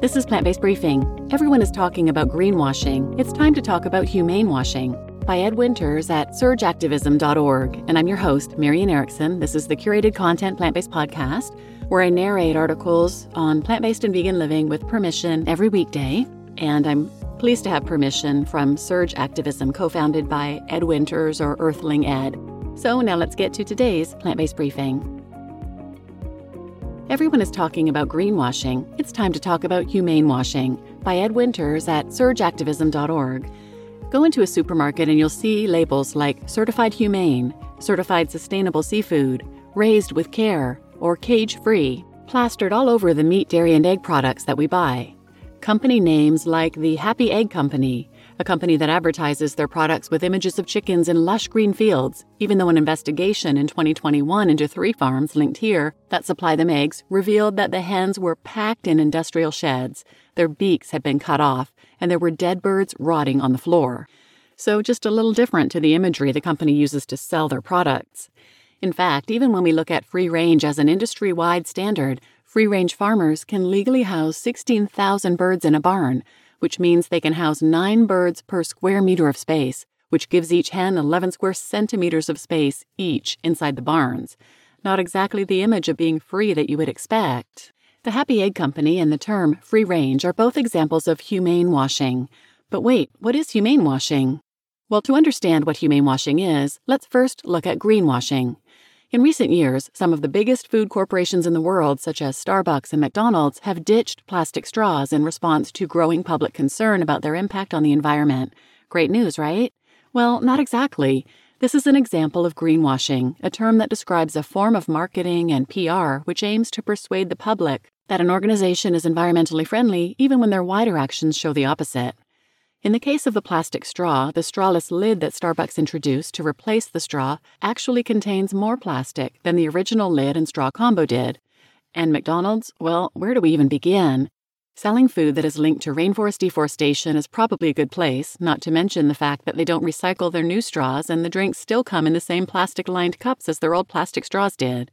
This is Plant Based Briefing. Everyone is talking about greenwashing. It's time to talk about humane washing. By Ed Winters at surgeactivism.org. And I'm your host, Marian Erickson. This is the curated content plant based podcast where I narrate articles on plant based and vegan living with permission every weekday. And I'm pleased to have permission from Surge Activism, co founded by Ed Winters or Earthling Ed. So now let's get to today's plant based briefing. Everyone is talking about greenwashing. It's time to talk about humane washing by Ed Winters at surgeactivism.org. Go into a supermarket and you'll see labels like certified humane, certified sustainable seafood, raised with care, or cage free, plastered all over the meat, dairy, and egg products that we buy. Company names like the Happy Egg Company, a company that advertises their products with images of chickens in lush green fields, even though an investigation in 2021 into three farms linked here that supply them eggs revealed that the hens were packed in industrial sheds, their beaks had been cut off, and there were dead birds rotting on the floor. So, just a little different to the imagery the company uses to sell their products. In fact, even when we look at free range as an industry wide standard, free range farmers can legally house 16,000 birds in a barn, which means they can house nine birds per square meter of space, which gives each hen 11 square centimeters of space each inside the barns. Not exactly the image of being free that you would expect. The Happy Egg Company and the term free range are both examples of humane washing. But wait, what is humane washing? Well, to understand what humane washing is, let's first look at greenwashing. In recent years, some of the biggest food corporations in the world, such as Starbucks and McDonald's, have ditched plastic straws in response to growing public concern about their impact on the environment. Great news, right? Well, not exactly. This is an example of greenwashing, a term that describes a form of marketing and PR which aims to persuade the public that an organization is environmentally friendly even when their wider actions show the opposite. In the case of the plastic straw, the strawless lid that Starbucks introduced to replace the straw actually contains more plastic than the original lid and straw combo did. And McDonald's, well, where do we even begin? Selling food that is linked to rainforest deforestation is probably a good place, not to mention the fact that they don't recycle their new straws and the drinks still come in the same plastic lined cups as their old plastic straws did.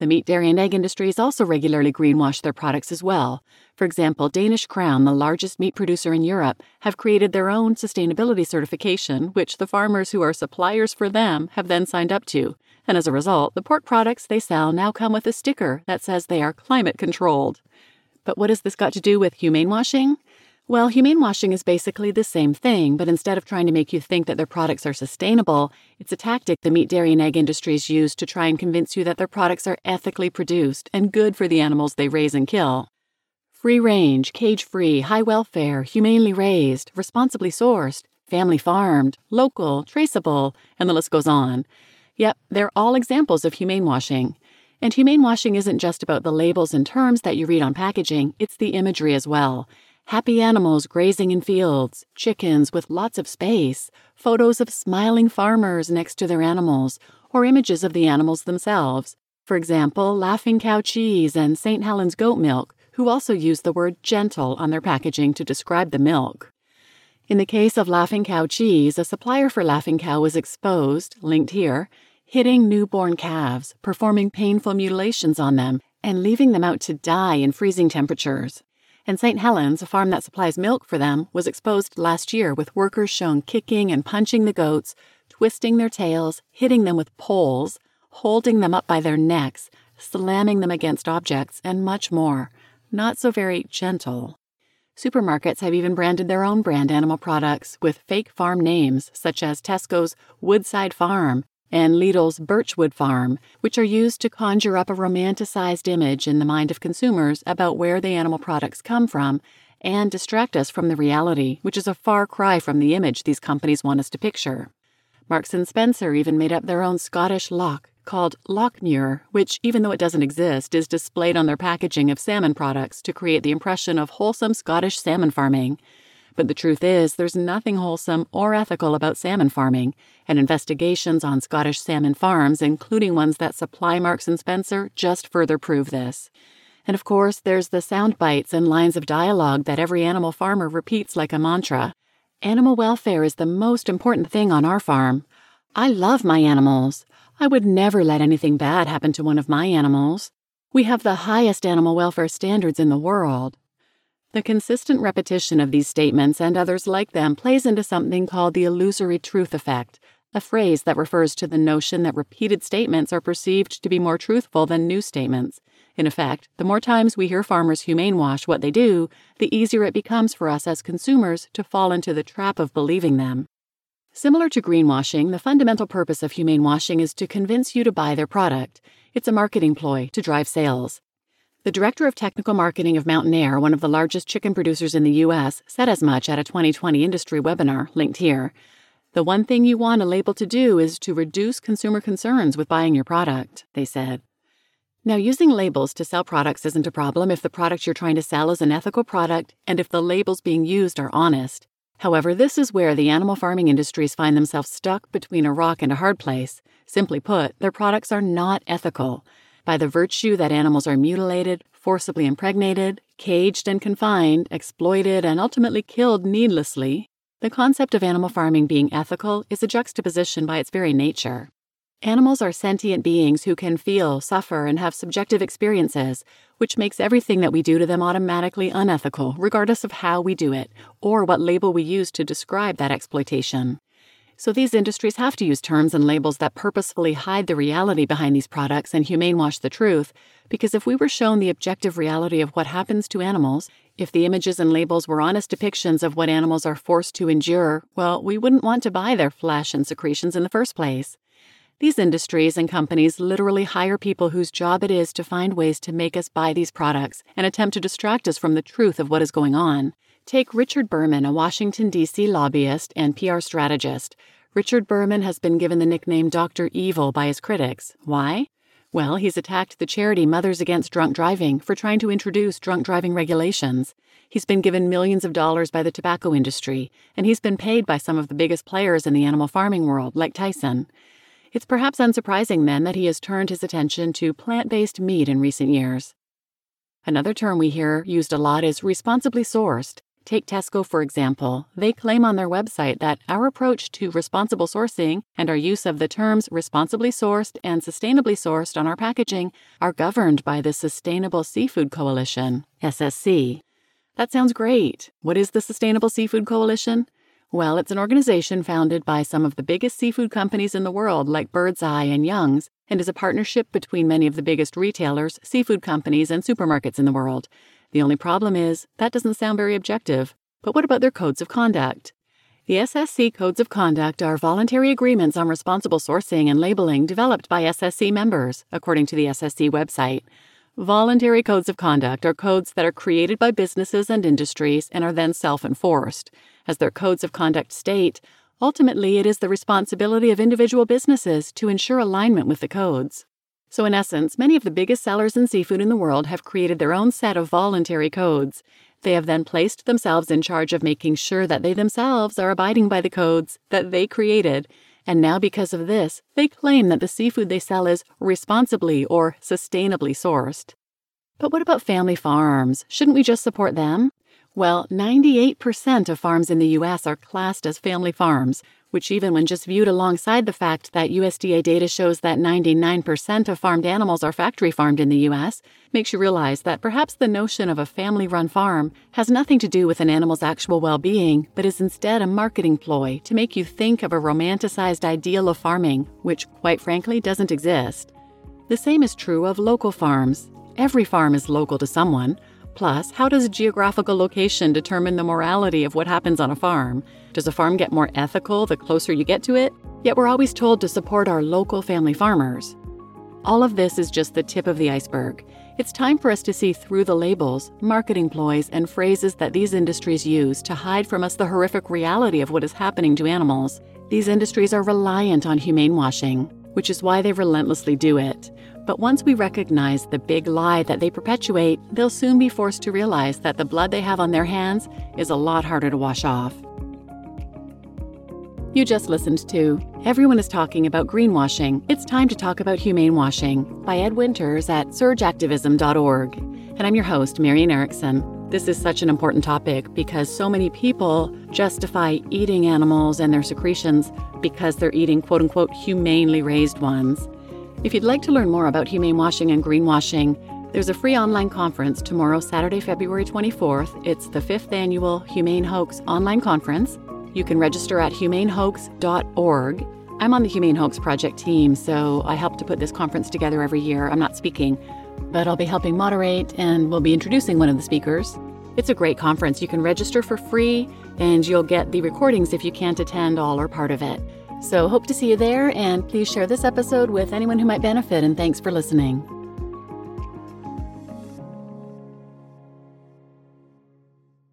The meat, dairy, and egg industries also regularly greenwash their products as well. For example, Danish Crown, the largest meat producer in Europe, have created their own sustainability certification, which the farmers who are suppliers for them have then signed up to. And as a result, the pork products they sell now come with a sticker that says they are climate controlled. But what has this got to do with humane washing? Well, humane washing is basically the same thing, but instead of trying to make you think that their products are sustainable, it's a tactic the meat, dairy, and egg industries use to try and convince you that their products are ethically produced and good for the animals they raise and kill. Free range, cage free, high welfare, humanely raised, responsibly sourced, family farmed, local, traceable, and the list goes on. Yep, they're all examples of humane washing. And humane washing isn't just about the labels and terms that you read on packaging, it's the imagery as well. Happy animals grazing in fields, chickens with lots of space, photos of smiling farmers next to their animals, or images of the animals themselves. For example, Laughing Cow Cheese and St. Helens Goat Milk, who also use the word gentle on their packaging to describe the milk. In the case of Laughing Cow Cheese, a supplier for Laughing Cow was exposed, linked here, hitting newborn calves, performing painful mutilations on them, and leaving them out to die in freezing temperatures and St. Helens, a farm that supplies milk for them, was exposed last year with workers shown kicking and punching the goats, twisting their tails, hitting them with poles, holding them up by their necks, slamming them against objects, and much more. Not so very gentle. Supermarkets have even branded their own brand animal products with fake farm names, such as Tesco's Woodside Farm and Lidl's Birchwood Farm, which are used to conjure up a romanticized image in the mind of consumers about where the animal products come from and distract us from the reality, which is a far cry from the image these companies want us to picture. Marks and Spencer even made up their own Scottish loch called Lochmuir, which, even though it doesn't exist, is displayed on their packaging of salmon products to create the impression of wholesome Scottish salmon farming. But the truth is, there's nothing wholesome or ethical about salmon farming, and investigations on Scottish salmon farms, including ones that supply Marks and Spencer, just further prove this. And of course, there's the sound bites and lines of dialogue that every animal farmer repeats like a mantra. Animal welfare is the most important thing on our farm. I love my animals. I would never let anything bad happen to one of my animals. We have the highest animal welfare standards in the world. The consistent repetition of these statements and others like them plays into something called the illusory truth effect, a phrase that refers to the notion that repeated statements are perceived to be more truthful than new statements. In effect, the more times we hear farmers humane wash what they do, the easier it becomes for us as consumers to fall into the trap of believing them. Similar to greenwashing, the fundamental purpose of humane washing is to convince you to buy their product. It's a marketing ploy to drive sales. The director of technical marketing of Mountaire, one of the largest chicken producers in the U.S., said as much at a 2020 industry webinar linked here. The one thing you want a label to do is to reduce consumer concerns with buying your product, they said. Now, using labels to sell products isn't a problem if the product you're trying to sell is an ethical product and if the labels being used are honest. However, this is where the animal farming industries find themselves stuck between a rock and a hard place. Simply put, their products are not ethical. By the virtue that animals are mutilated, forcibly impregnated, caged and confined, exploited, and ultimately killed needlessly, the concept of animal farming being ethical is a juxtaposition by its very nature. Animals are sentient beings who can feel, suffer, and have subjective experiences, which makes everything that we do to them automatically unethical, regardless of how we do it or what label we use to describe that exploitation. So these industries have to use terms and labels that purposefully hide the reality behind these products and humane wash the truth, because if we were shown the objective reality of what happens to animals, if the images and labels were honest depictions of what animals are forced to endure, well, we wouldn't want to buy their flesh and secretions in the first place. These industries and companies literally hire people whose job it is to find ways to make us buy these products and attempt to distract us from the truth of what is going on. Take Richard Berman, a Washington, D.C. lobbyist and PR strategist. Richard Berman has been given the nickname Dr. Evil by his critics. Why? Well, he's attacked the charity Mothers Against Drunk Driving for trying to introduce drunk driving regulations. He's been given millions of dollars by the tobacco industry, and he's been paid by some of the biggest players in the animal farming world, like Tyson. It's perhaps unsurprising then that he has turned his attention to plant based meat in recent years. Another term we hear used a lot is responsibly sourced. Take Tesco, for example. They claim on their website that our approach to responsible sourcing and our use of the terms responsibly sourced and sustainably sourced on our packaging are governed by the Sustainable Seafood Coalition, SSC. That sounds great. What is the Sustainable Seafood Coalition? Well, it's an organization founded by some of the biggest seafood companies in the world, like Birdseye and Young's, and is a partnership between many of the biggest retailers, seafood companies, and supermarkets in the world. The only problem is, that doesn't sound very objective. But what about their codes of conduct? The SSC Codes of Conduct are voluntary agreements on responsible sourcing and labeling developed by SSC members, according to the SSC website. Voluntary codes of conduct are codes that are created by businesses and industries and are then self enforced. As their codes of conduct state, ultimately it is the responsibility of individual businesses to ensure alignment with the codes. So, in essence, many of the biggest sellers in seafood in the world have created their own set of voluntary codes. They have then placed themselves in charge of making sure that they themselves are abiding by the codes that they created. And now, because of this, they claim that the seafood they sell is responsibly or sustainably sourced. But what about family farms? Shouldn't we just support them? Well, 98% of farms in the U.S. are classed as family farms, which, even when just viewed alongside the fact that USDA data shows that 99% of farmed animals are factory farmed in the U.S., makes you realize that perhaps the notion of a family run farm has nothing to do with an animal's actual well being, but is instead a marketing ploy to make you think of a romanticized ideal of farming, which, quite frankly, doesn't exist. The same is true of local farms. Every farm is local to someone. Plus, how does geographical location determine the morality of what happens on a farm? Does a farm get more ethical the closer you get to it? Yet we're always told to support our local family farmers. All of this is just the tip of the iceberg. It's time for us to see through the labels, marketing ploys, and phrases that these industries use to hide from us the horrific reality of what is happening to animals. These industries are reliant on humane washing, which is why they relentlessly do it. But once we recognize the big lie that they perpetuate, they'll soon be forced to realize that the blood they have on their hands is a lot harder to wash off. You just listened to Everyone is Talking About Greenwashing. It's Time to Talk About Humane Washing by Ed Winters at surgeactivism.org. And I'm your host, Marian Erickson. This is such an important topic because so many people justify eating animals and their secretions because they're eating quote unquote humanely raised ones. If you'd like to learn more about humane washing and greenwashing, There's a free online conference tomorrow, Saturday, February 24th. It's the fifth annual Humane Hoax online conference. You can register at humanehoax.org. I'm on the Humane Hoax Project team, so I help to put this conference together every year. I'm not speaking, but I'll be helping moderate and we'll be introducing one of the speakers. It's a great conference. You can register for free and you'll get the recordings if you can't attend all or part of it. So, hope to see you there, and please share this episode with anyone who might benefit, and thanks for listening.